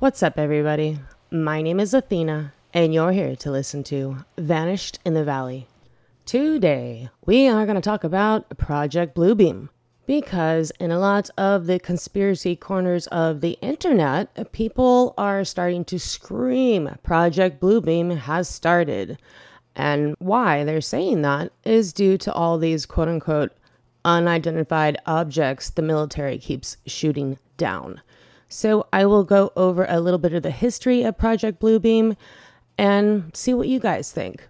What's up, everybody? My name is Athena, and you're here to listen to Vanished in the Valley. Today, we are going to talk about Project Bluebeam. Because in a lot of the conspiracy corners of the internet, people are starting to scream Project Bluebeam has started. And why they're saying that is due to all these quote unquote unidentified objects the military keeps shooting down. So I will go over a little bit of the history of Project Bluebeam and see what you guys think.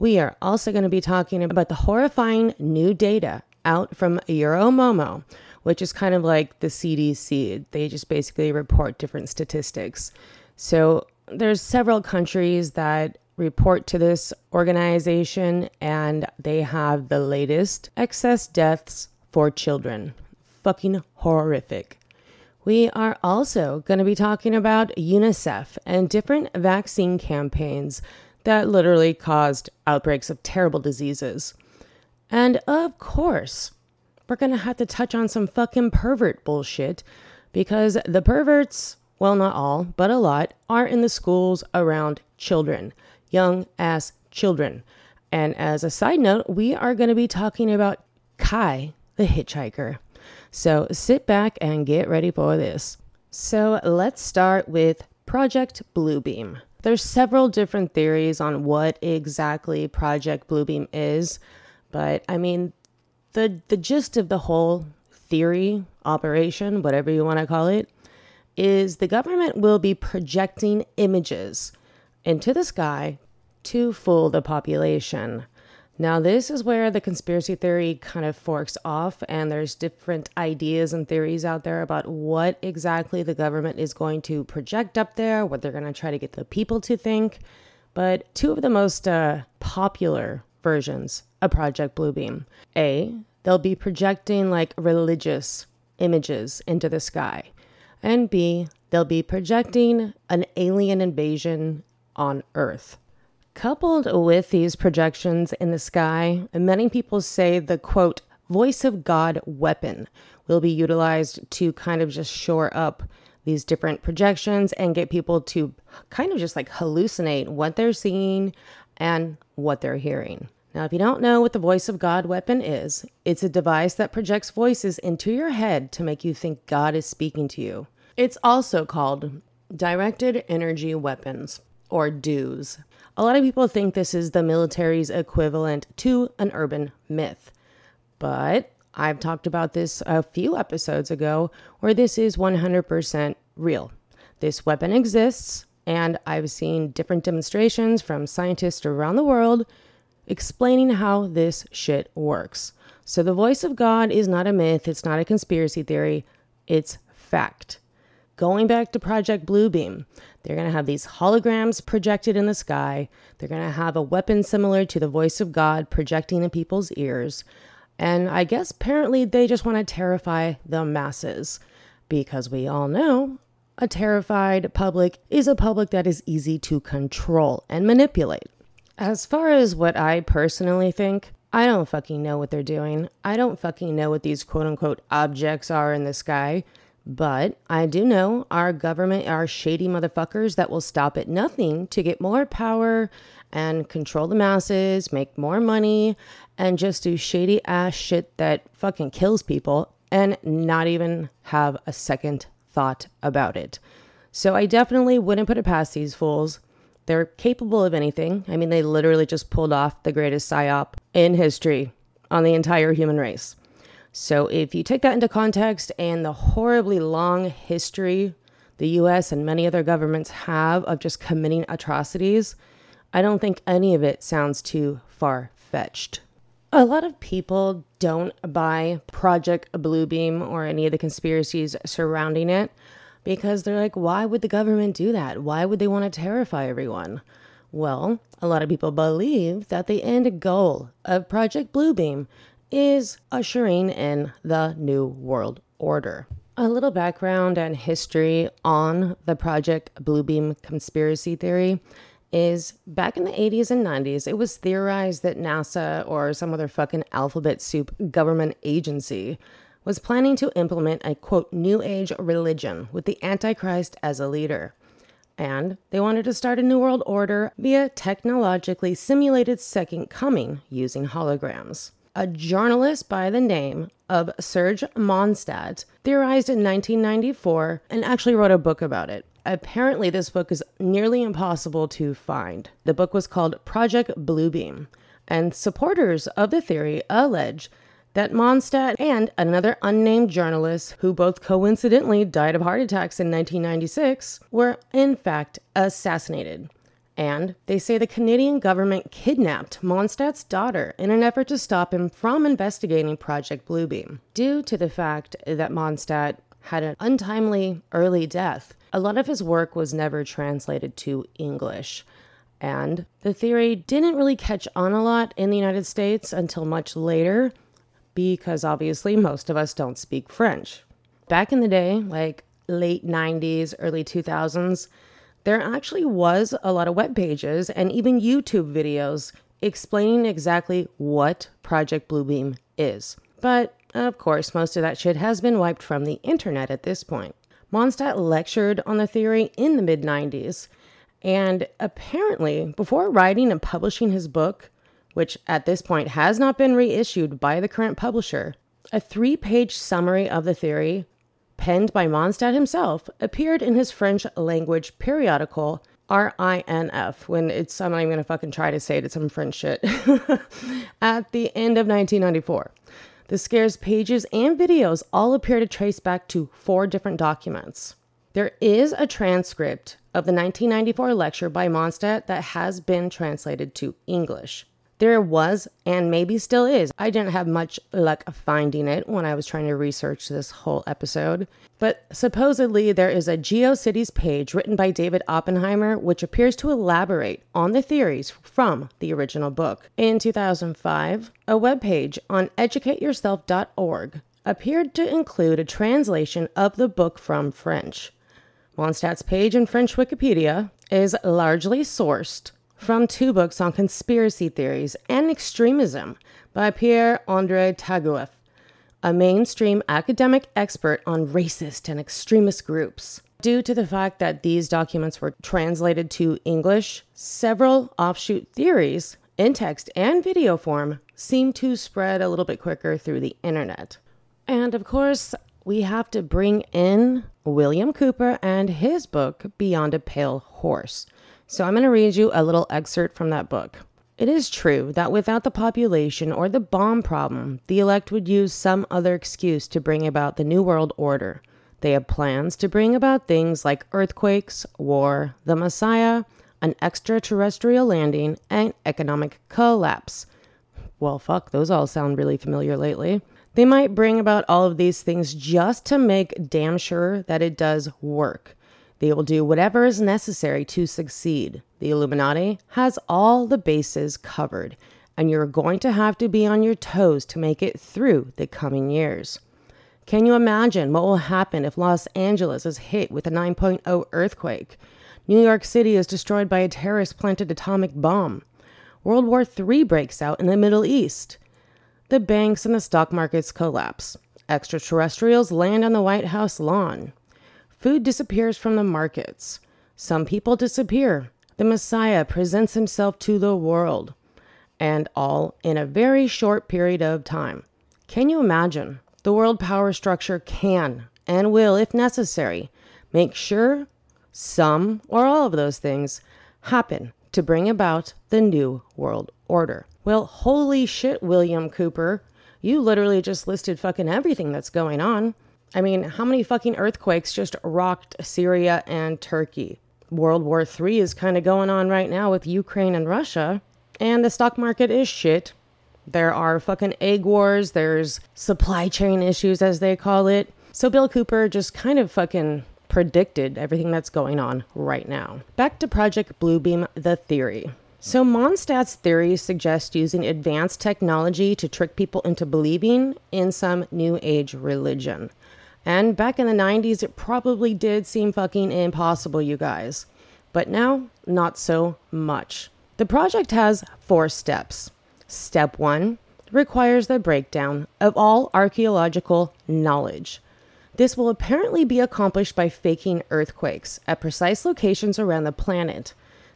We are also going to be talking about the horrifying new data out from Euromomo, which is kind of like the CDC. They just basically report different statistics. So there's several countries that report to this organization and they have the latest excess deaths for children. Fucking horrific. We are also going to be talking about UNICEF and different vaccine campaigns that literally caused outbreaks of terrible diseases. And of course, we're going to have to touch on some fucking pervert bullshit because the perverts, well, not all, but a lot, are in the schools around children, young ass children. And as a side note, we are going to be talking about Kai the hitchhiker. So sit back and get ready for this. So let's start with Project Bluebeam. There's several different theories on what exactly Project Bluebeam is, but I mean, the the gist of the whole theory, operation, whatever you want to call it, is the government will be projecting images into the sky to fool the population. Now, this is where the conspiracy theory kind of forks off, and there's different ideas and theories out there about what exactly the government is going to project up there, what they're going to try to get the people to think. But two of the most uh, popular versions of Project Bluebeam A, they'll be projecting like religious images into the sky, and B, they'll be projecting an alien invasion on Earth. Coupled with these projections in the sky, many people say the quote, voice of God weapon will be utilized to kind of just shore up these different projections and get people to kind of just like hallucinate what they're seeing and what they're hearing. Now, if you don't know what the voice of God weapon is, it's a device that projects voices into your head to make you think God is speaking to you. It's also called directed energy weapons or DEWs. A lot of people think this is the military's equivalent to an urban myth. But I've talked about this a few episodes ago where this is 100% real. This weapon exists, and I've seen different demonstrations from scientists around the world explaining how this shit works. So the voice of God is not a myth, it's not a conspiracy theory, it's fact. Going back to Project Bluebeam, they're going to have these holograms projected in the sky. They're going to have a weapon similar to the voice of God projecting in people's ears. And I guess apparently they just want to terrify the masses because we all know a terrified public is a public that is easy to control and manipulate. As far as what I personally think, I don't fucking know what they're doing. I don't fucking know what these quote unquote objects are in the sky. But I do know our government are shady motherfuckers that will stop at nothing to get more power and control the masses, make more money, and just do shady ass shit that fucking kills people and not even have a second thought about it. So I definitely wouldn't put it past these fools. They're capable of anything. I mean, they literally just pulled off the greatest psyop in history on the entire human race. So, if you take that into context and the horribly long history the US and many other governments have of just committing atrocities, I don't think any of it sounds too far fetched. A lot of people don't buy Project Bluebeam or any of the conspiracies surrounding it because they're like, why would the government do that? Why would they want to terrify everyone? Well, a lot of people believe that the end goal of Project Bluebeam is ushering in the New World Order. A little background and history on the Project Bluebeam conspiracy theory is back in the 80s and 90s, it was theorized that NASA or some other fucking alphabet soup government agency was planning to implement a quote new age religion with the Antichrist as a leader. and they wanted to start a new world order via technologically simulated second coming using holograms. A journalist by the name of Serge Monstadt theorized in 1994 and actually wrote a book about it. Apparently, this book is nearly impossible to find. The book was called Project Bluebeam, and supporters of the theory allege that Monstadt and another unnamed journalist, who both coincidentally died of heart attacks in 1996, were in fact assassinated. And they say the Canadian government kidnapped Monstadt's daughter in an effort to stop him from investigating Project Bluebeam. Due to the fact that Monstadt had an untimely early death, a lot of his work was never translated to English. And the theory didn't really catch on a lot in the United States until much later, because obviously most of us don't speak French. Back in the day, like late 90s, early 2000s, there actually was a lot of web pages and even YouTube videos explaining exactly what Project Bluebeam is. But of course, most of that shit has been wiped from the internet at this point. Monstadt lectured on the theory in the mid 90s, and apparently, before writing and publishing his book, which at this point has not been reissued by the current publisher. A three page summary of the theory, penned by Monstadt himself, appeared in his French language periodical RINF, when it's, I'm not even gonna fucking try to say it, it's some French shit, at the end of 1994. The scare's pages and videos all appear to trace back to four different documents. There is a transcript of the 1994 lecture by Monstadt that has been translated to English. There was, and maybe still is. I didn't have much luck finding it when I was trying to research this whole episode. But supposedly, there is a GeoCities page written by David Oppenheimer, which appears to elaborate on the theories from the original book. In 2005, a webpage on educateyourself.org appeared to include a translation of the book from French. Mondstadt's page in French Wikipedia is largely sourced from two books on conspiracy theories and extremism by Pierre Andre Taguieff, a mainstream academic expert on racist and extremist groups. Due to the fact that these documents were translated to English, several offshoot theories in text and video form seem to spread a little bit quicker through the internet. And of course, we have to bring in William Cooper and his book, Behold a Pale Horse. So I'm going to read you a little excerpt from that book. It is true that without the population or the bomb problem, the elect would use some other excuse to bring about the New World Order. They have plans to bring about things like earthquakes, war, the Messiah, an extraterrestrial landing, and economic collapse. Well, fuck, those all sound really familiar lately. They might bring about all of these things just to make damn sure that it does work. They will do whatever is necessary to succeed. The Illuminati has all the bases covered, and you're going to have to be on your toes to make it through the coming years. Can you imagine what will happen if Los Angeles is hit with a 9.0 earthquake? New York City is destroyed by a terrorist planted atomic bomb. World War III breaks out in the Middle East. The banks and the stock markets collapse. Extraterrestrials land on the White House lawn. Food disappears from the markets. Some people disappear. The Messiah presents himself to the world, and all in a very short period of time. Can you imagine? The world power structure can and will, if necessary, make sure some or all of those things happen to bring about the new world order. Well, holy shit, William Cooper. You literally just listed fucking everything that's going on. I mean, how many fucking earthquakes just rocked Syria and Turkey? World War III is kind of going on right now with Ukraine and Russia, and the stock market is shit. There are fucking egg wars, there's supply chain issues, as they call it. So Bill Cooper just kind of fucking predicted everything that's going on right now. Back to Project Bluebeam, the theory. So, Mondstadt's theory suggests using advanced technology to trick people into believing in some new age religion. And back in the 90s, it probably did seem fucking impossible, you guys. But now, not so much. The project has four steps. Step one requires the breakdown of all archaeological knowledge. This will apparently be accomplished by faking earthquakes at precise locations around the planet.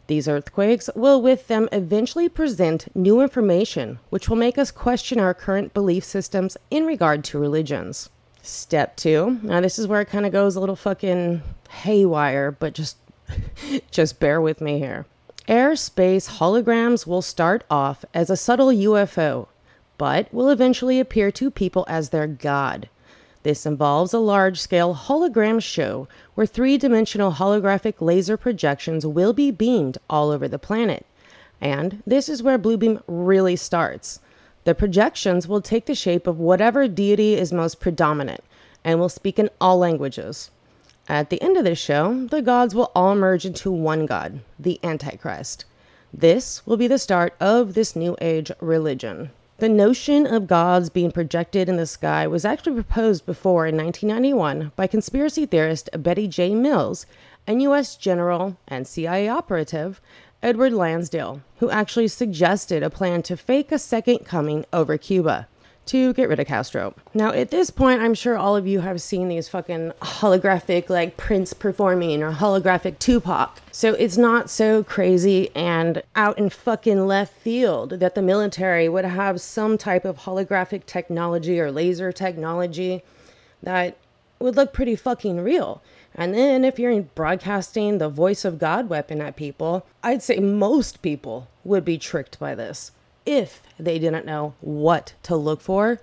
These earthquakes will, with them, eventually present new information, which will make us question our current belief systems in regard to religions. Step two. Now, this is where it kind of goes a little fucking haywire, but just, just bear with me here. Airspace holograms will start off as a subtle UFO, but will eventually appear to people as their god. This involves a large scale hologram show where three dimensional holographic laser projections will be beamed all over the planet. And this is where Bluebeam really starts. The projections will take the shape of whatever deity is most predominant and will speak in all languages. At the end of this show, the gods will all merge into one god, the Antichrist. This will be the start of this New Age religion. The notion of gods being projected in the sky was actually proposed before in 1991 by conspiracy theorist Betty J. Mills and U.S. General and CIA operative Edward Lansdale, who actually suggested a plan to fake a second coming over Cuba to get rid of Castro. Now, at this point, I'm sure all of you have seen these fucking holographic, like Prince performing or holographic Tupac. So it's not so crazy and out in fucking left field that the military would have some type of holographic technology or laser technology that would look pretty fucking real. And then if you're broadcasting the voice of God weapon at people, I'd say most people would be tricked by this if they didn't know what to look for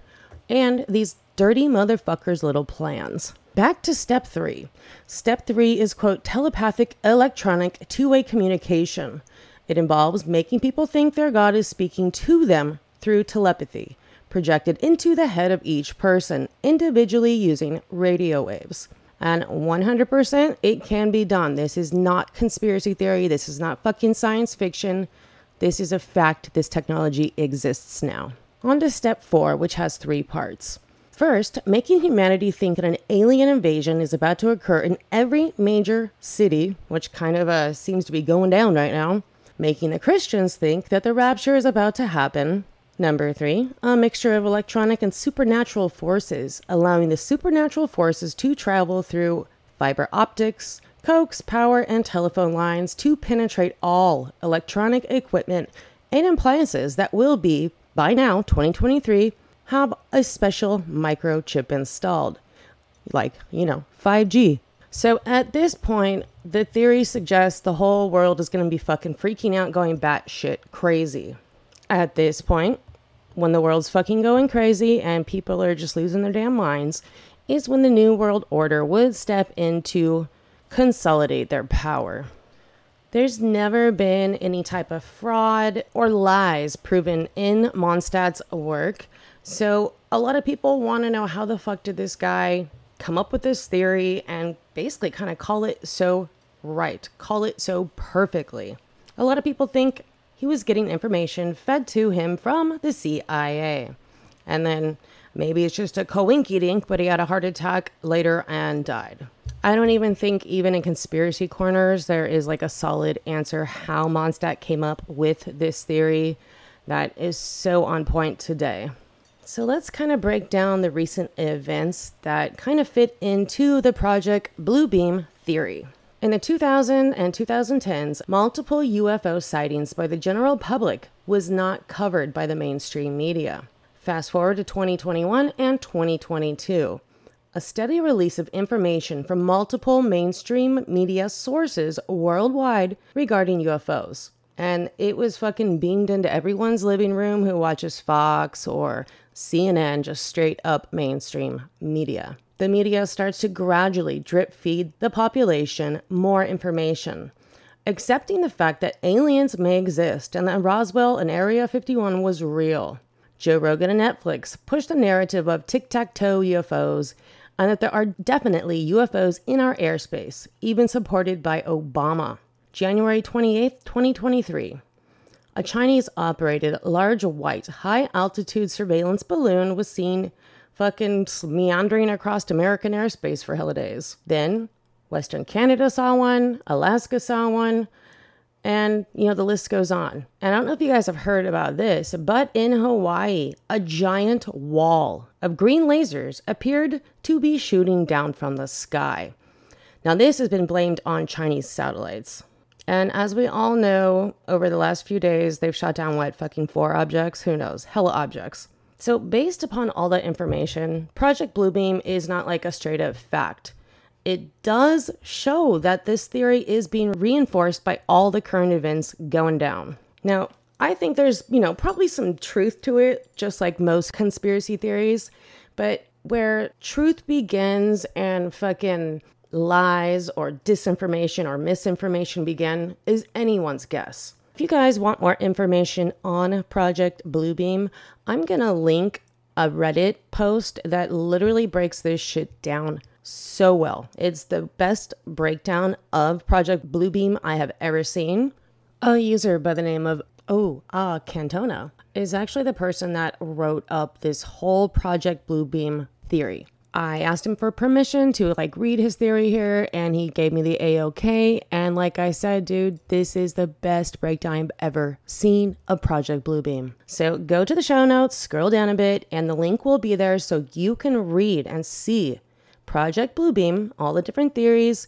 and these dirty motherfuckers' little plans. Back to step three. Step three is, quote, telepathic electronic two way communication. It involves making people think their God is speaking to them through telepathy, projected into the head of each person, individually using radio waves. And 100% it can be done. This is not conspiracy theory. This is not fucking science fiction. This is a fact, this technology exists now. On to step four, which has three parts. First, making humanity think that an alien invasion is about to occur in every major city, which kind of uh, seems to be going down right now. Making the Christians think that the rapture is about to happen. Number three, a mixture of electronic and supernatural forces, allowing the supernatural forces to travel through fiber optics, coax, power, and telephone lines to penetrate all electronic equipment and appliances that will be, by now, 2023, have a special microchip installed. Like, you know, 5G. So at this point, the theory suggests the whole world is going to be fucking freaking out, going batshit crazy. At this point, when the world's fucking going crazy and people are just losing their damn minds, is when the New World Order would step in to consolidate their power. There's never been any type of fraud or lies proven in Mondstadt's work. So a lot of people want to know how the fuck did this guy come up with this theory and basically kind of call it so right, call it so perfectly. A lot of people think he was getting information fed to him from the CIA. And then maybe it's just a coinky dink, but he had a heart attack later and died. I don't even think, even in conspiracy corners, there is like a solid answer how Mondstadt came up with this theory that is so on point today. So let's kind of break down the recent events that kind of fit into the Project Bluebeam theory. In the 2000 and 2010s, multiple UFO sightings by the general public was not covered by the mainstream media. Fast forward to 2021 and 2022 a steady release of information from multiple mainstream media sources worldwide regarding UFOs. And it was fucking beamed into everyone's living room who watches Fox or CNN, just straight up mainstream media. The media starts to gradually drip feed the population more information, accepting the fact that aliens may exist and that Roswell and Area 51 was real. Joe Rogan and Netflix push the narrative of tic tac toe UFOs and that there are definitely UFOs in our airspace, even supported by Obama. January 28, 2023. A Chinese operated large white high altitude surveillance balloon was seen fucking meandering across American airspace for hella days. Then, Western Canada saw one, Alaska saw one, And, you know, the list goes on. And I don't know if you guys have heard about this, but in Hawaii, a giant wall of green lasers appeared to be shooting down from the sky. Now, this has been blamed on Chinese satellites. And as we all know, over the last few days, they've shot down what, fucking four objects? Who knows? Hella objects. So, based upon all that information, Project Bluebeam is not like a straight up fact. It does show that this theory is being reinforced by all the current events going down. Now, I think there's, you know, probably some truth to it, just like most conspiracy theories, but where truth begins and fucking lies or disinformation or misinformation begin is anyone's guess. If you guys want more information on Project Bluebeam, I'm going to link a Reddit post that literally breaks this shit down so well. It's the best breakdown of Project Bluebeam I have ever seen. A user by the name of Oh Ah Cantona is actually the person that wrote up this whole Project Bluebeam theory. I asked him for permission to like read his theory here and he gave me the A-OK. And like I said, dude, this is the best breakdown I've ever seen of Project Bluebeam. So go to the show notes, scroll down a bit, and the link will be there so you can read and see Project Bluebeam, all the different theories,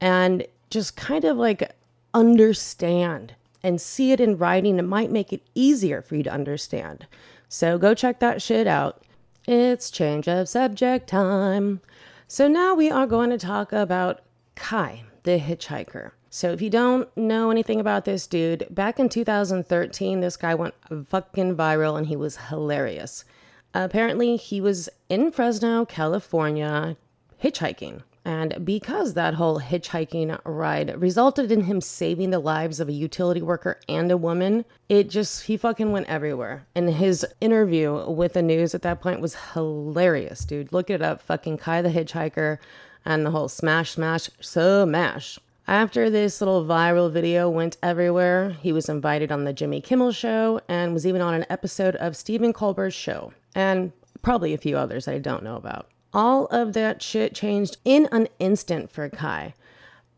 and just kind of like understand and see it in writing. It might make it easier for you to understand. So go check that shit out. It's change of subject time. So now we are going to talk about Kai, the hitchhiker. So if you don't know anything about this dude, back in 2013, this guy went fucking viral and he was hilarious. Apparently, he was in Fresno, California, hitchhiking. And because that whole hitchhiking ride resulted in him saving the lives of a utility worker and a woman, it just, he fucking went everywhere. And his interview with the news at that point was hilarious, dude. Look it up. Fucking Kai the Hitchhiker and the whole smash, smash, so mash. After this little viral video went everywhere, he was invited on the Jimmy Kimmel show and was even on an episode of Stephen Colbert's show, and probably a few others I don't know about all of that shit changed in an instant for Kai.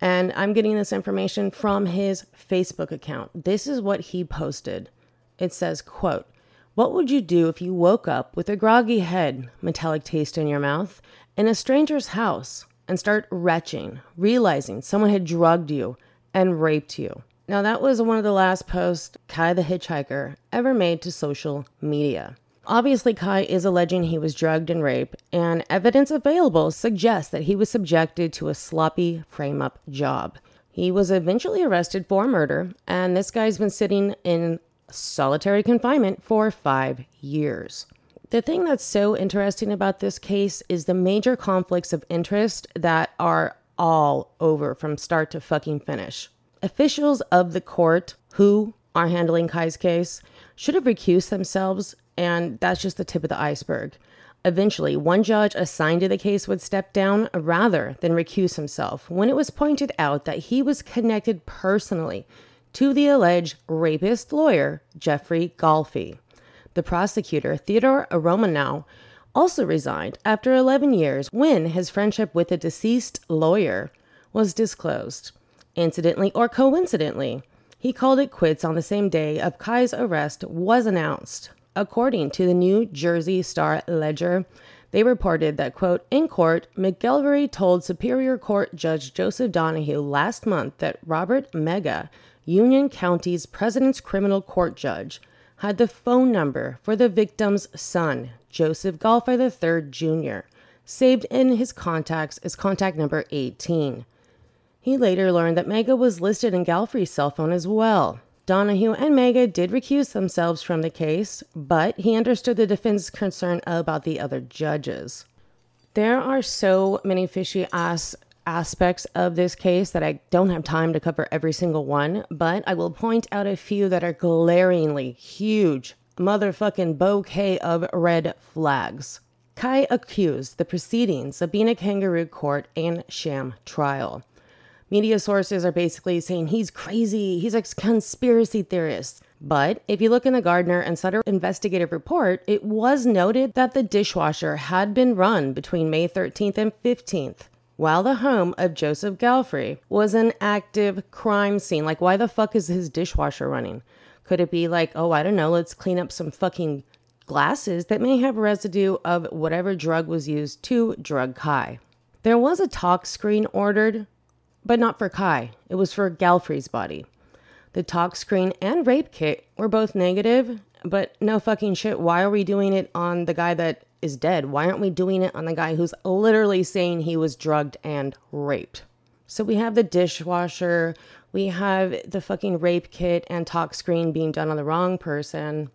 And I'm getting this information from his Facebook account. This is what he posted. It says, quote, What would you do if you woke up with a groggy head, metallic taste in your mouth, in a stranger's house and start retching, realizing someone had drugged you and raped you? Now, that was one of the last posts Kai the Hitchhiker ever made to social media. Obviously, Kai is alleging he was drugged and raped, and evidence available suggests that he was subjected to a sloppy frame up job. He was eventually arrested for murder, and this guy's been sitting in solitary confinement for five years. The thing that's so interesting about this case is the major conflicts of interest that are all over from start to fucking finish. Officials of the court who are handling Kai's case should have recused themselves and that's just the tip of the iceberg. Eventually, one judge assigned to the case would step down rather than recuse himself when it was pointed out that he was connected personally to the alleged rapist lawyer, Jeffrey Galfy. The prosecutor, Theodore Romankow, also resigned after 11 years when his friendship with the deceased lawyer was disclosed. Incidentally or coincidentally, he called it quits on the same day of Kai's arrest was announced. According to the New Jersey Star Ledger, they reported that, quote, in court, McGillvary told Superior Court Judge Joseph Donahue last month that Robert Mega, Union County's President's Criminal Court judge, had the phone number for the victim's son, Joseph Galfy III Jr., saved in his contacts as contact number 18. He later learned that Mega was listed in Galfy's cell phone as well. Donahue and Mega did recuse themselves from the case, but he understood the defense's concern about the other judges. There are so many fishy ass aspects of this case that I don't have time to cover every single one, but I will point out a few that are glaringly huge motherfucking bouquet of red flags. Kai accused the proceedings of being a kangaroo court and sham trial. Media sources are basically saying he's crazy, he's a conspiracy theorist. But if you look in the Gardner and Sutter investigative report, it was noted that the dishwasher had been run between May 13th and 15th while the home of Joseph Galfrey was an active crime scene. Like, why the fuck is his dishwasher running? Could it be like, oh, I don't know, let's clean up some fucking glasses that may have residue of whatever drug was used to drug Kai? There was a tox screen ordered, but not for Kai. It was for Galfrey's body. The tox screen and rape kit were both negative, but no fucking shit. Why are we doing it on the guy that is dead? Why aren't we doing it on the guy who's literally saying he was drugged and raped? So we have the dishwasher, we have the fucking rape kit and tox screen being done on the wrong person.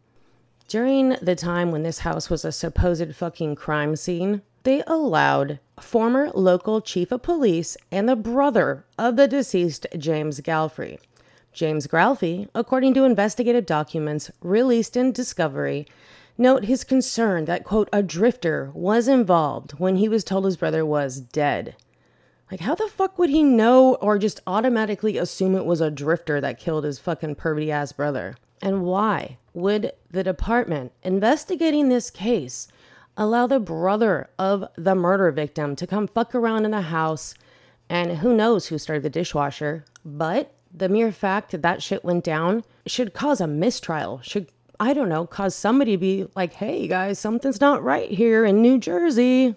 During the time when this house was a supposed fucking crime scene, they allowed former local chief of police and the brother of the deceased James Galfrey. James Galfrey, according to investigative documents released in Discovery, note his concern that quote a drifter was involved when he was told his brother was dead. Like, how the fuck would he know or just automatically assume it was a drifter that killed his fucking pervy ass brother? And why would the department investigating this case allow the brother of the murder victim to come fuck around in the house? And who knows who started the dishwasher? But the mere fact that that shit went down should cause a mistrial, should, I don't know, cause somebody to be like, hey guys, something's not right here in New Jersey.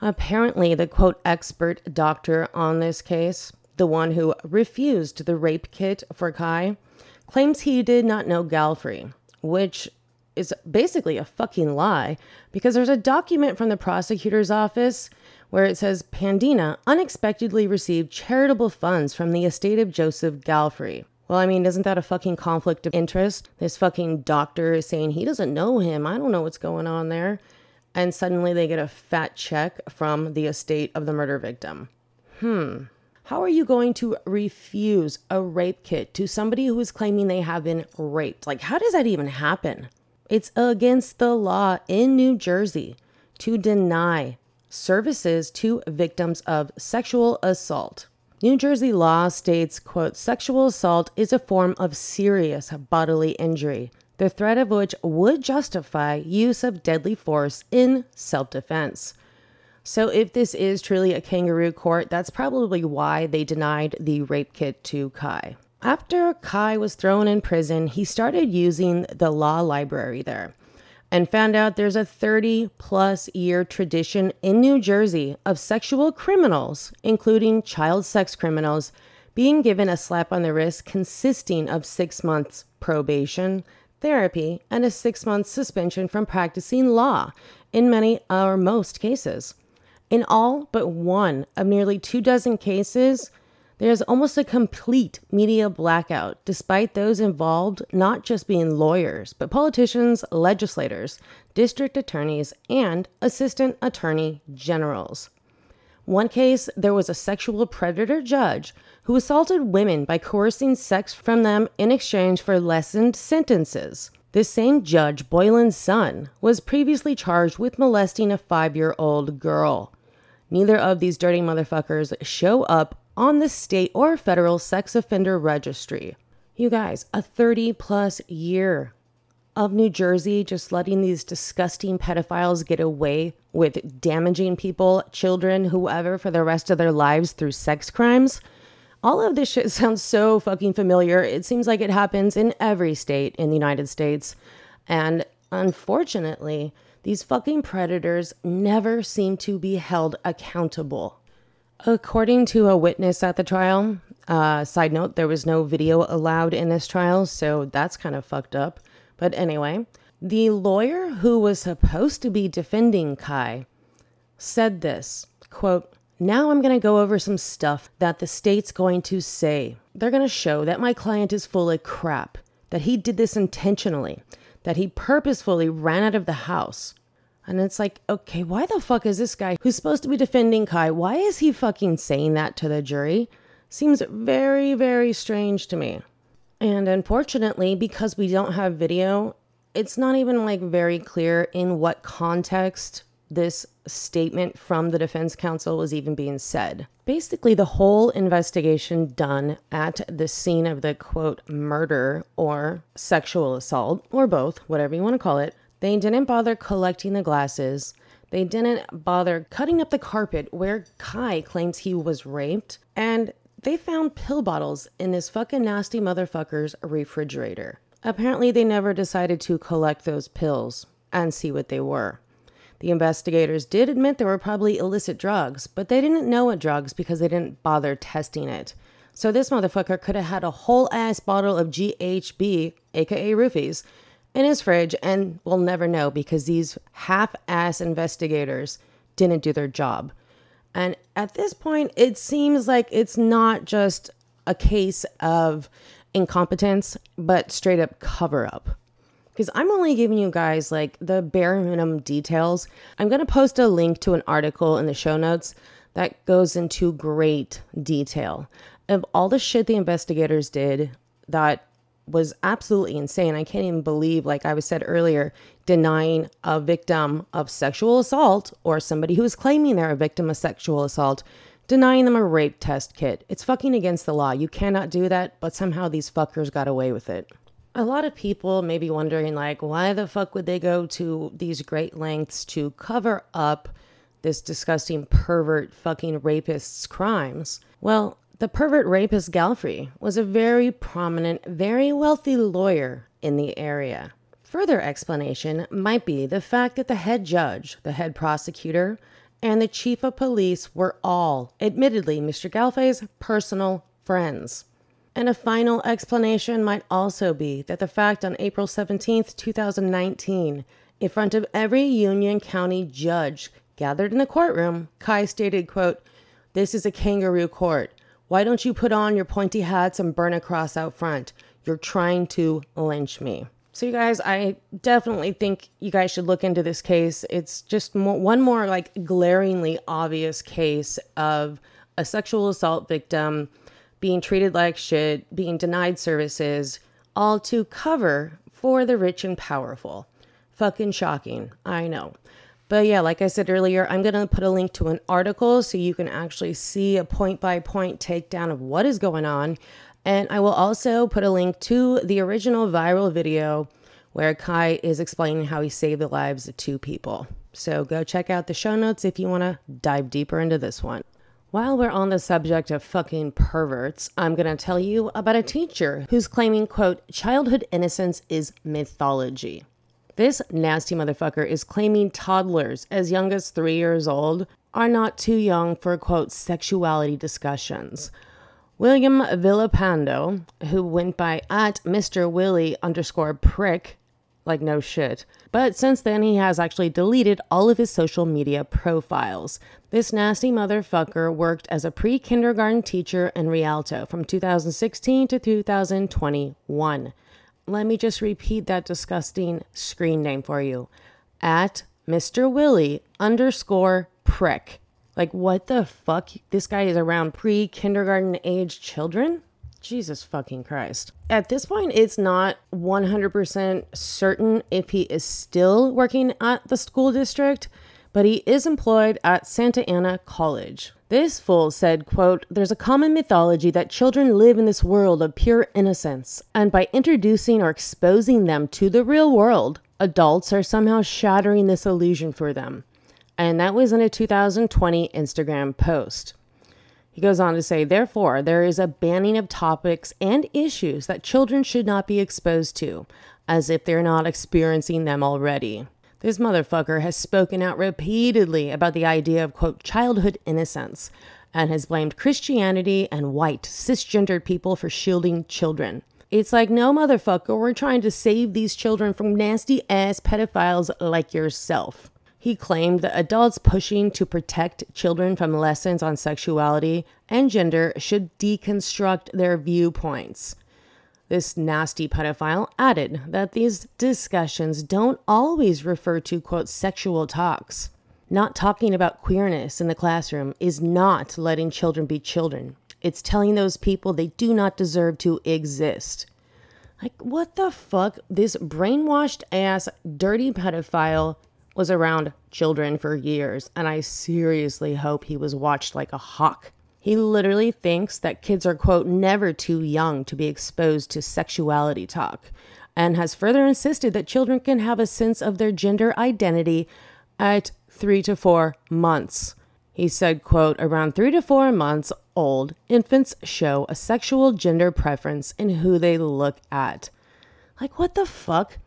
Apparently, the quote expert doctor on this case, the one who refused the rape kit for Kai, claims he did not know Galfrey, which is basically a fucking lie because there's a document from the prosecutor's office where it says Pandina unexpectedly received charitable funds from the estate of Joseph Galfrey. Well, I mean, isn't that a fucking conflict of interest? This fucking doctor is saying he doesn't know him. I don't know what's going on there and suddenly they get a fat check from the estate of the murder victim. Hmm. How are you going to refuse a rape kit to somebody who is claiming they have been raped? Like, how does that even happen? It's against the law in New Jersey to deny services to victims of sexual assault. New Jersey law states, quote, sexual assault is a form of serious bodily injury the threat of which would justify use of deadly force in self defense. So, if this is truly a kangaroo court, that's probably why they denied the rape kit to Kai. After Kai was thrown in prison, he started using the law library there and found out there's a 30 plus year tradition in New Jersey of sexual criminals, including child sex criminals, being given a slap on the wrist consisting of six months probation, therapy, and a six month suspension from practicing law in many or most cases. In all but one of nearly two dozen cases, there's almost a complete media blackout, despite those involved not just being lawyers, but politicians, legislators, district attorneys, and assistant attorney generals. One case, there was a sexual predator judge who assaulted women by coercing sex from them in exchange for lessened sentences. This same judge, Boylan's son, was previously charged with molesting a five year old girl. Neither of these dirty motherfuckers show up on the state or federal sex offender registry. You guys, a 30 plus year of New Jersey just letting these disgusting pedophiles get away with damaging people, children, whoever, for the rest of their lives through sex crimes. All of this shit sounds so fucking familiar. It seems like it happens in every state in the United States. And unfortunately, these fucking predators never seem to be held accountable. According to a witness at the trial, uh, side note, there was no video allowed in this trial, so that's kind of fucked up. But anyway, the lawyer who was supposed to be defending Kai said this quote, now I'm going to go over some stuff that the state's going to say. They're going to show that my client is full of crap, that he did this intentionally, that he purposefully ran out of the house. And it's like, okay, why the fuck is this guy who's supposed to be defending Kai? Why is he fucking saying that to the jury? Seems very, very strange to me. And unfortunately, because we don't have video, it's not even like very clear in what context this statement from the defense counsel was even being said. Basically, the whole investigation done at the scene of the quote murder or sexual assault, or both, whatever you want to call it, they didn't bother collecting the glasses. They didn't bother cutting up the carpet where Kai claims he was raped, and they found pill bottles in this fucking nasty motherfucker's refrigerator. Apparently, they never decided to collect those pills and see what they were. The investigators did admit there were probably illicit drugs, but they didn't know what drugs because they didn't bother testing it. So this motherfucker could have had a whole ass bottle of GHB, aka roofies, in his fridge, and we'll never know because these half ass investigators didn't do their job. And at this point, it seems like it's not just a case of incompetence, but straight up cover up. Because I'm only giving you guys like the bare minimum details. I'm going to post a link to an article in the show notes that goes into great detail of all the shit the investigators did that was absolutely insane. I can't even believe, like I was said earlier, denying a victim of sexual assault or somebody who is claiming they're a victim of sexual assault, denying them a rape test kit. It's fucking against the law. You cannot do that, but somehow these fuckers got away with it. A lot of people may be wondering, like, why the fuck would they go to these great lengths to cover up this disgusting pervert fucking rapist's crimes? Well, the pervert rapist Galfrey was a very prominent, very wealthy lawyer in the area. Further explanation might be the fact that the head judge, the head prosecutor, and the chief of police were all, admittedly, Mr. Galfrey's personal friends. And a final explanation might also be that the fact on April 17, 2019, in front of every Union County judge gathered in the courtroom, Kai stated, quote, This is a kangaroo court. Why don't you put on your pointy hats and burn a cross out front? You're trying to lynch me. So, you guys, I definitely think you guys should look into this case. It's just one more like glaringly obvious case of a sexual assault victim being treated like shit, being denied services, all to cover for the rich and powerful. Fucking shocking. I know. But yeah, like I said earlier, I'm going to put a link to an article so you can actually see a point by point takedown of what is going on. And I will also put a link to the original viral video where Kai is explaining how he saved the lives of two people. So go check out the show notes if you want to dive deeper into this one. While we're on the subject of fucking perverts, I'm going to tell you about a teacher who's claiming, quote, childhood innocence is mythology. This nasty motherfucker is claiming toddlers as young as three years old are not too young for, quote, sexuality discussions. William Villalpando, who went by at Mr. Willie underscore prick, like no shit. But since then, he has actually deleted all of his social media profiles. This nasty motherfucker worked as a pre kindergarten teacher in Rialto from 2016 to 2021 let me just repeat that disgusting screen name for you at Mr. Willie underscore prick. Like, what the fuck? This guy is around pre kindergarten age children? Jesus fucking Christ. At this point, it's not 100% certain if he is still working at the school district, but he is employed at Santa Ana College. This fool said, quote, There's a common mythology that children live in this world of pure innocence, and by introducing or exposing them to the real world, adults are somehow shattering this illusion for them. And that was in a 2020 Instagram post. He goes on to say, therefore, there is a banning of topics and issues that children should not be exposed to, as if they're not experiencing them already. This motherfucker has spoken out repeatedly about the idea of, quote, childhood innocence and has blamed Christianity and white, cisgendered people for shielding children. It's like, no, motherfucker, we're trying to save these children from nasty ass pedophiles like yourself. He claimed that adults pushing to protect children from lessons on sexuality and gender should deconstruct their viewpoints. This nasty pedophile added that these discussions don't always refer to, quote, sexual talks. Not talking about queerness in the classroom is not letting children be children. It's telling those people they do not deserve to exist. Like, what the fuck? This brainwashed ass, dirty pedophile was around children for years, and I seriously hope he was watched like a hawk. He literally thinks that kids are, quote, never too young to be exposed to sexuality talk, and has further insisted that children can have a sense of their gender identity at three to four months. He said, quote, around three to four months old, infants show a sexual gender preference in who they look at. Like, what the fuck?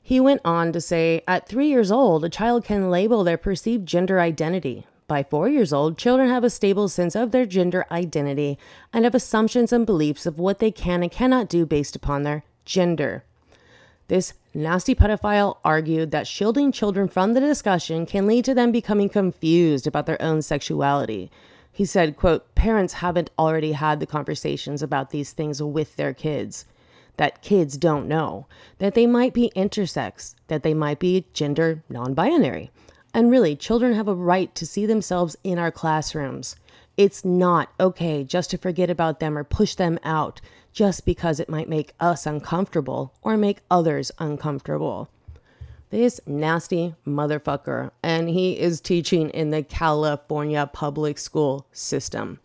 He went on to say, at three years old, a child can label their perceived gender identity. By four years old, children have a stable sense of their gender identity and have assumptions and beliefs of what they can and cannot do based upon their gender. This nasty pedophile argued that shielding children from the discussion can lead to them becoming confused about their own sexuality. He said, quote, parents haven't already had the conversations about these things with their kids. That kids don't know, that they might be intersex, that they might be gender non binary. And really, children have a right to see themselves in our classrooms. It's not okay just to forget about them or push them out just because it might make us uncomfortable or make others uncomfortable. This nasty motherfucker, and he is teaching in the California public school system.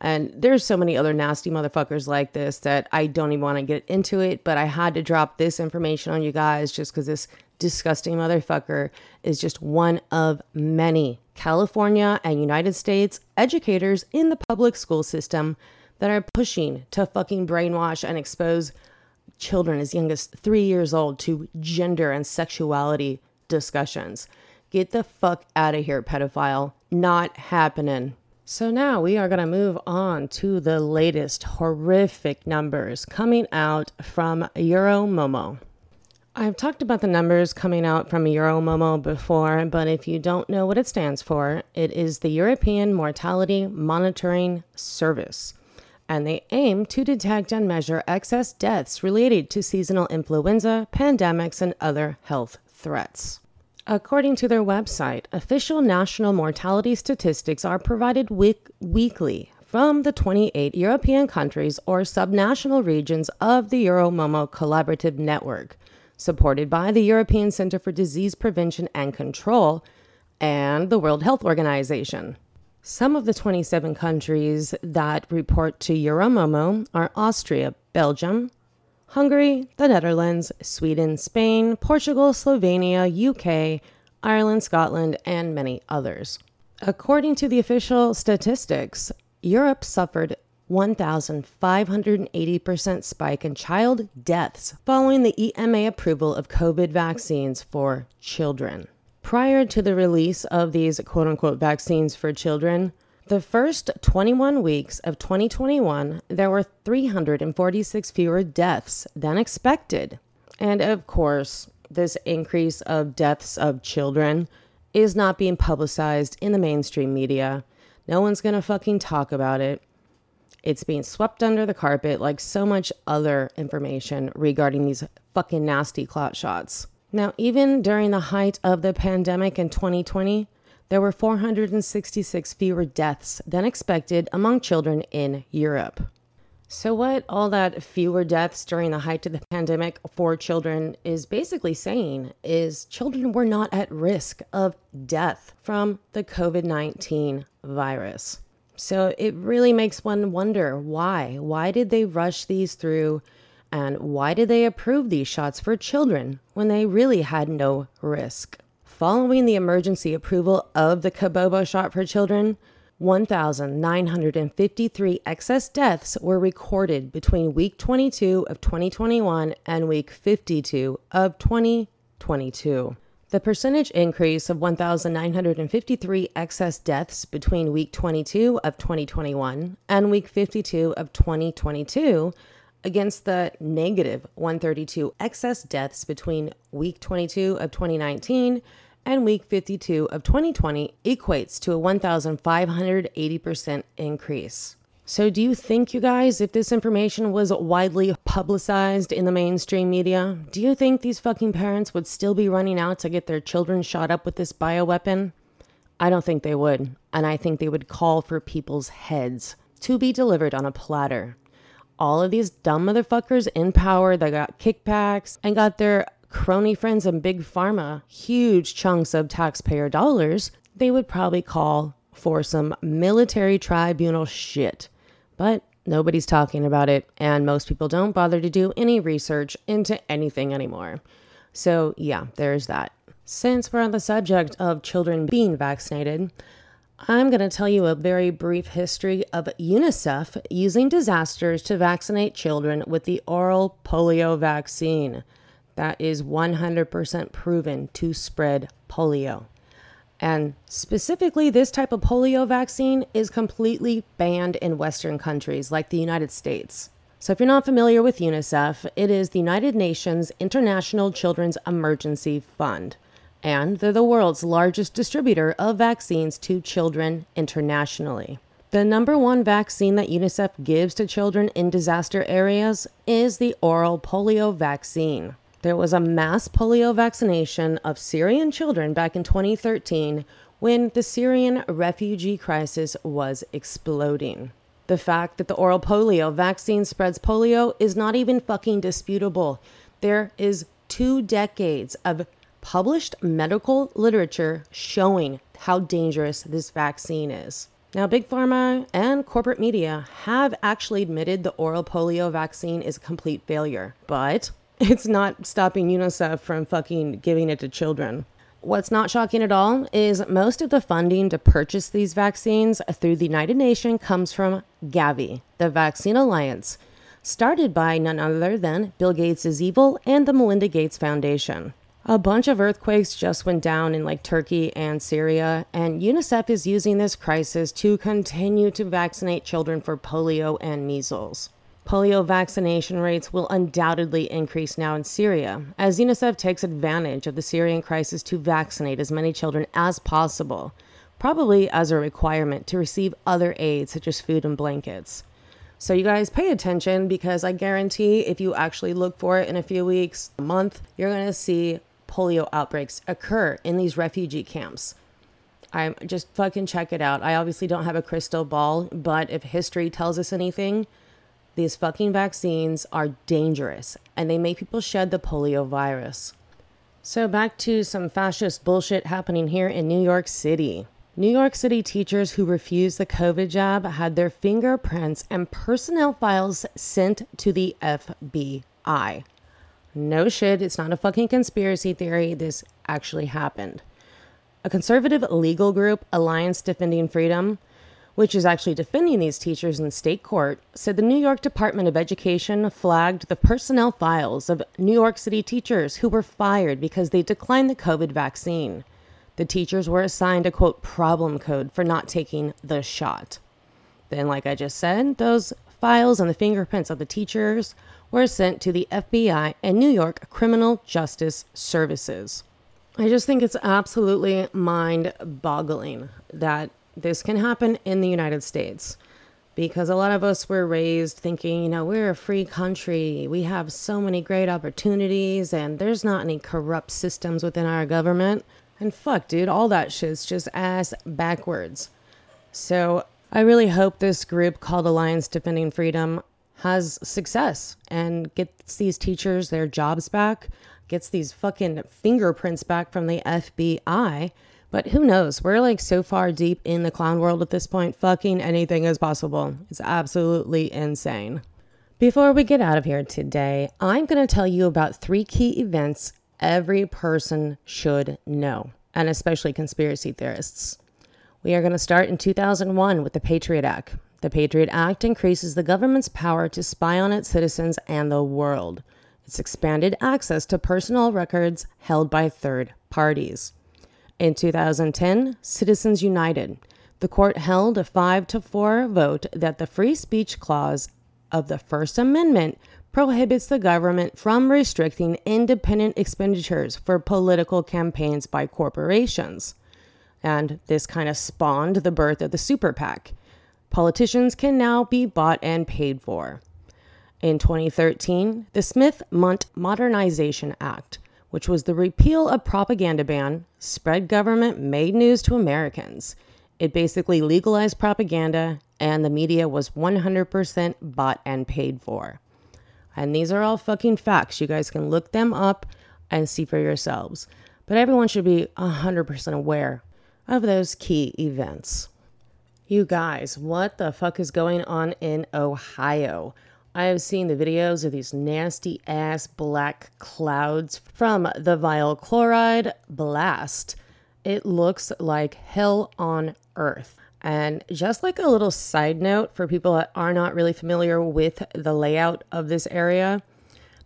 And there's so many other nasty motherfuckers like this that I don't even want to get into it, but I had to drop this information on you guys just because this disgusting motherfucker is just one of many California and United States educators in the public school system that are pushing to fucking brainwash and expose children as young as three years old to gender and sexuality discussions. Get the fuck out of here, pedophile. Not happening. So now we are going to move on to the latest horrific numbers coming out from Euromomo. I've talked about the numbers coming out from Euromomo before, but if you don't know what it stands for, it is the European Mortality Monitoring Service and they aim to detect and measure excess deaths related to seasonal influenza, pandemics, and other health threats. According to their website, official national mortality statistics are provided week- weekly from the 28 European countries or subnational regions of the Euromomo Collaborative Network, supported by the European Center for Disease Prevention and Control and the World Health Organization. Some of the 27 countries that report to Euromomo are Austria, Belgium, Hungary, the Netherlands, Sweden, Spain, Portugal, Slovenia, UK, Ireland, Scotland, and many others. According to the official statistics, Europe suffered 1,580% spike in child deaths following the EMA approval of COVID vaccines for children. Prior to the release of these quote unquote vaccines for children, the first 21 weeks of 2021, there were 346 fewer deaths than expected. And of course, this increase of deaths of children is not being publicized in the mainstream media. No one's gonna fucking talk about it. It's being swept under the carpet like so much other information regarding these fucking nasty clot shots. Now, even during the height of the pandemic in 2020, there were 466 fewer deaths than expected among children in Europe. So, what all that fewer deaths during the height of the pandemic for children is basically saying is children were not at risk of death from the COVID 19 virus. So, it really makes one wonder why. Why did they rush these through and why did they approve these shots for children when they really had no risk? Following the emergency approval of the Kabobo shot for children, 1,953 excess deaths were recorded between week 22 of 2021 and week 52 of 2022. The percentage increase of 1,953 excess deaths between week 22 of 2021 and week 52 of 2022 against the negative 132 excess deaths between week 22 of 2019 and week 52 of 2020 equates to a 1,580% increase. So, do you think, you guys, if this information was widely publicized in the mainstream media, do you think these fucking parents would still be running out to get their children shot up with this bioweapon? I don't think they would. And I think they would call for people's heads to be delivered on a platter all of these dumb motherfuckers in power that got kickbacks and got their crony friends and big pharma huge chunks of taxpayer dollars, they would probably call for some military tribunal shit. But nobody's talking about it, and most people don't bother to do any research into anything anymore. So, yeah, there's that. Since we're on the subject of children being vaccinated, I'm going to tell you a very brief history of UNICEF using disasters to vaccinate children with the oral polio vaccine. That is 100% proven to spread polio. And specifically, this type of polio vaccine is completely banned in Western countries like the United States. So, if you're not familiar with UNICEF, it is the United Nations International Children's Emergency Fund and they're the world's largest distributor of vaccines to children internationally. The number one vaccine that UNICEF gives to children in disaster areas is the oral polio vaccine. There was a mass polio vaccination of Syrian children back in 2013 when the Syrian refugee crisis was exploding. The fact that the oral polio vaccine spreads polio is not even fucking disputable. There is two decades of published medical literature showing how dangerous this vaccine is. Now, Big Pharma and corporate media have actually admitted the oral polio vaccine is a complete failure, but it's not stopping UNICEF from fucking giving it to children. What's not shocking at all is most of the funding to purchase these vaccines through the United Nations comes from Gavi, the Vaccine Alliance, started by none other than Bill Gates' evil and the Melinda Gates Foundation. A bunch of earthquakes just went down in like Turkey and Syria, and UNICEF is using this crisis to continue to vaccinate children for polio and measles. Polio vaccination rates will undoubtedly increase now in Syria, as UNICEF takes advantage of the Syrian crisis to vaccinate as many children as possible, probably as a requirement to receive other aid such as food and blankets. So, you guys pay attention because I guarantee if you actually look for it in a few weeks, a month, you're going to see polio outbreaks occur in these refugee camps. I'm just fucking check it out. I obviously don't have a crystal ball, but if history tells us anything, these fucking vaccines are dangerous and they make people shed the polio virus. So, back to some fascist bullshit happening here in New York City. New York City teachers who refused the COVID jab had their fingerprints and personnel files sent to the FBI. No shit, it's not a fucking conspiracy theory. This actually happened. A conservative legal group, Alliance Defending Freedom, which is actually defending these teachers in state court, said the New York Department of Education flagged the personnel files of New York City teachers who were fired because they declined the COVID vaccine. The teachers were assigned a quote problem code for not taking the shot. Then, like I just said, those files and the fingerprints of the teachers were sent to the FBI and New York Criminal Justice Services. I just think it's absolutely mind boggling that this can happen in the United States because a lot of us were raised thinking, you know, we're a free country. We have so many great opportunities and there's not any corrupt systems within our government. And fuck, dude, all that shit's just ass backwards. So I really hope this group called Alliance Defending Freedom has success and gets these teachers their jobs back, gets these fucking fingerprints back from the FBI. But who knows? We're like so far deep in the clown world at this point, fucking anything is possible. It's absolutely insane. Before we get out of here today, I'm going to tell you about three key events every person should know, and especially conspiracy theorists. We are going to start in 2001 with the Patriot Act. The Patriot Act increases the government's power to spy on its citizens and the world. It's expanded access to personal records held by third parties. In 2010, Citizens United. The court held a 5 to 4 vote that the free speech clause of the First Amendment prohibits the government from restricting independent expenditures for political campaigns by corporations. And this kind of spawned the birth of the super PAC politicians can now be bought and paid for. In 2013, the Smith Mundt Modernization Act, which was the repeal of propaganda ban, spread government made news to Americans. It basically legalized propaganda, and the media was 100% bought and paid for. And these are all fucking facts. You guys can look them up and see for yourselves. But everyone should be 100% aware of those key events. You guys, what the fuck is going on in Ohio? I have seen the videos of these nasty ass black clouds from the vinyl chloride blast. It looks like hell on earth. And just like a little side note for people that are not really familiar with the layout of this area,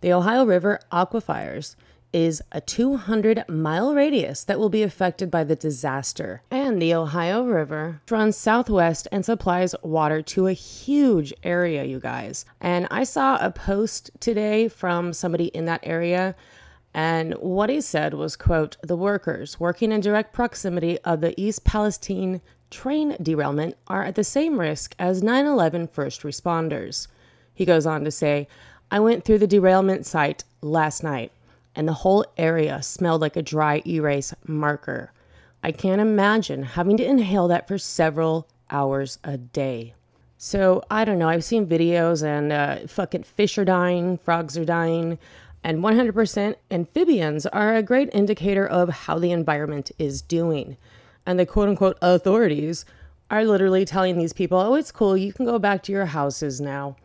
the Ohio River aquifers is a 200 mile radius that will be affected by the disaster. And the Ohio River runs southwest and supplies water to a huge area, you guys. And I saw a post today from somebody in that area and what he said was quote the workers working in direct proximity of the east palestine train derailment are at the same risk as 9-11 first responders he goes on to say i went through the derailment site last night and the whole area smelled like a dry erase marker. I can't imagine having to inhale that for several hours a day. So I don't know. I've seen videos and uh, fucking fish are dying, frogs are dying, and 100% amphibians are a great indicator of how the environment is doing. And the quote unquote authorities are literally telling these people, oh, it's cool. You can go back to your houses now.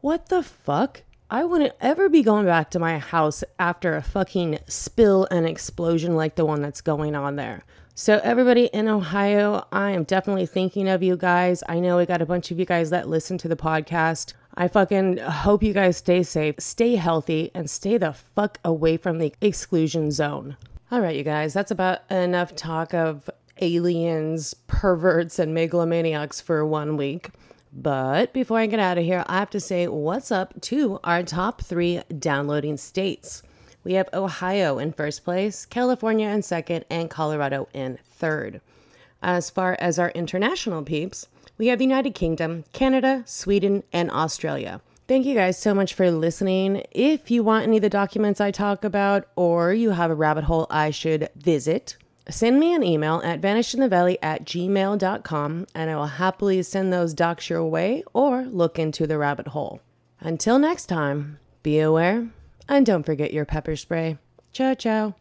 What the fuck? I wouldn't ever be going back to my house after a fucking spill and explosion like the one that's going on there. So, everybody in Ohio, I am definitely thinking of you guys. I know we got a bunch of you guys that listen to the podcast. I fucking hope you guys stay safe, stay healthy, and stay the fuck away from the exclusion zone. All right, you guys, that's about enough talk of aliens, perverts, and megalomaniacs for one week. But before I get out of here, I have to say what's up to our top three downloading states. We have Ohio in first place, California in second, and Colorado in third. As far as our international peeps, we have the United Kingdom, Canada, Sweden, and Australia. Thank you guys so much for listening. If you want any of the documents I talk about, or you have a rabbit hole I should visit, send me an email at vanishedinthevalley at gmail.com and I will happily send those docs your way or look into the rabbit hole. Until next time, be aware and don't forget your pepper spray. Ciao, ciao.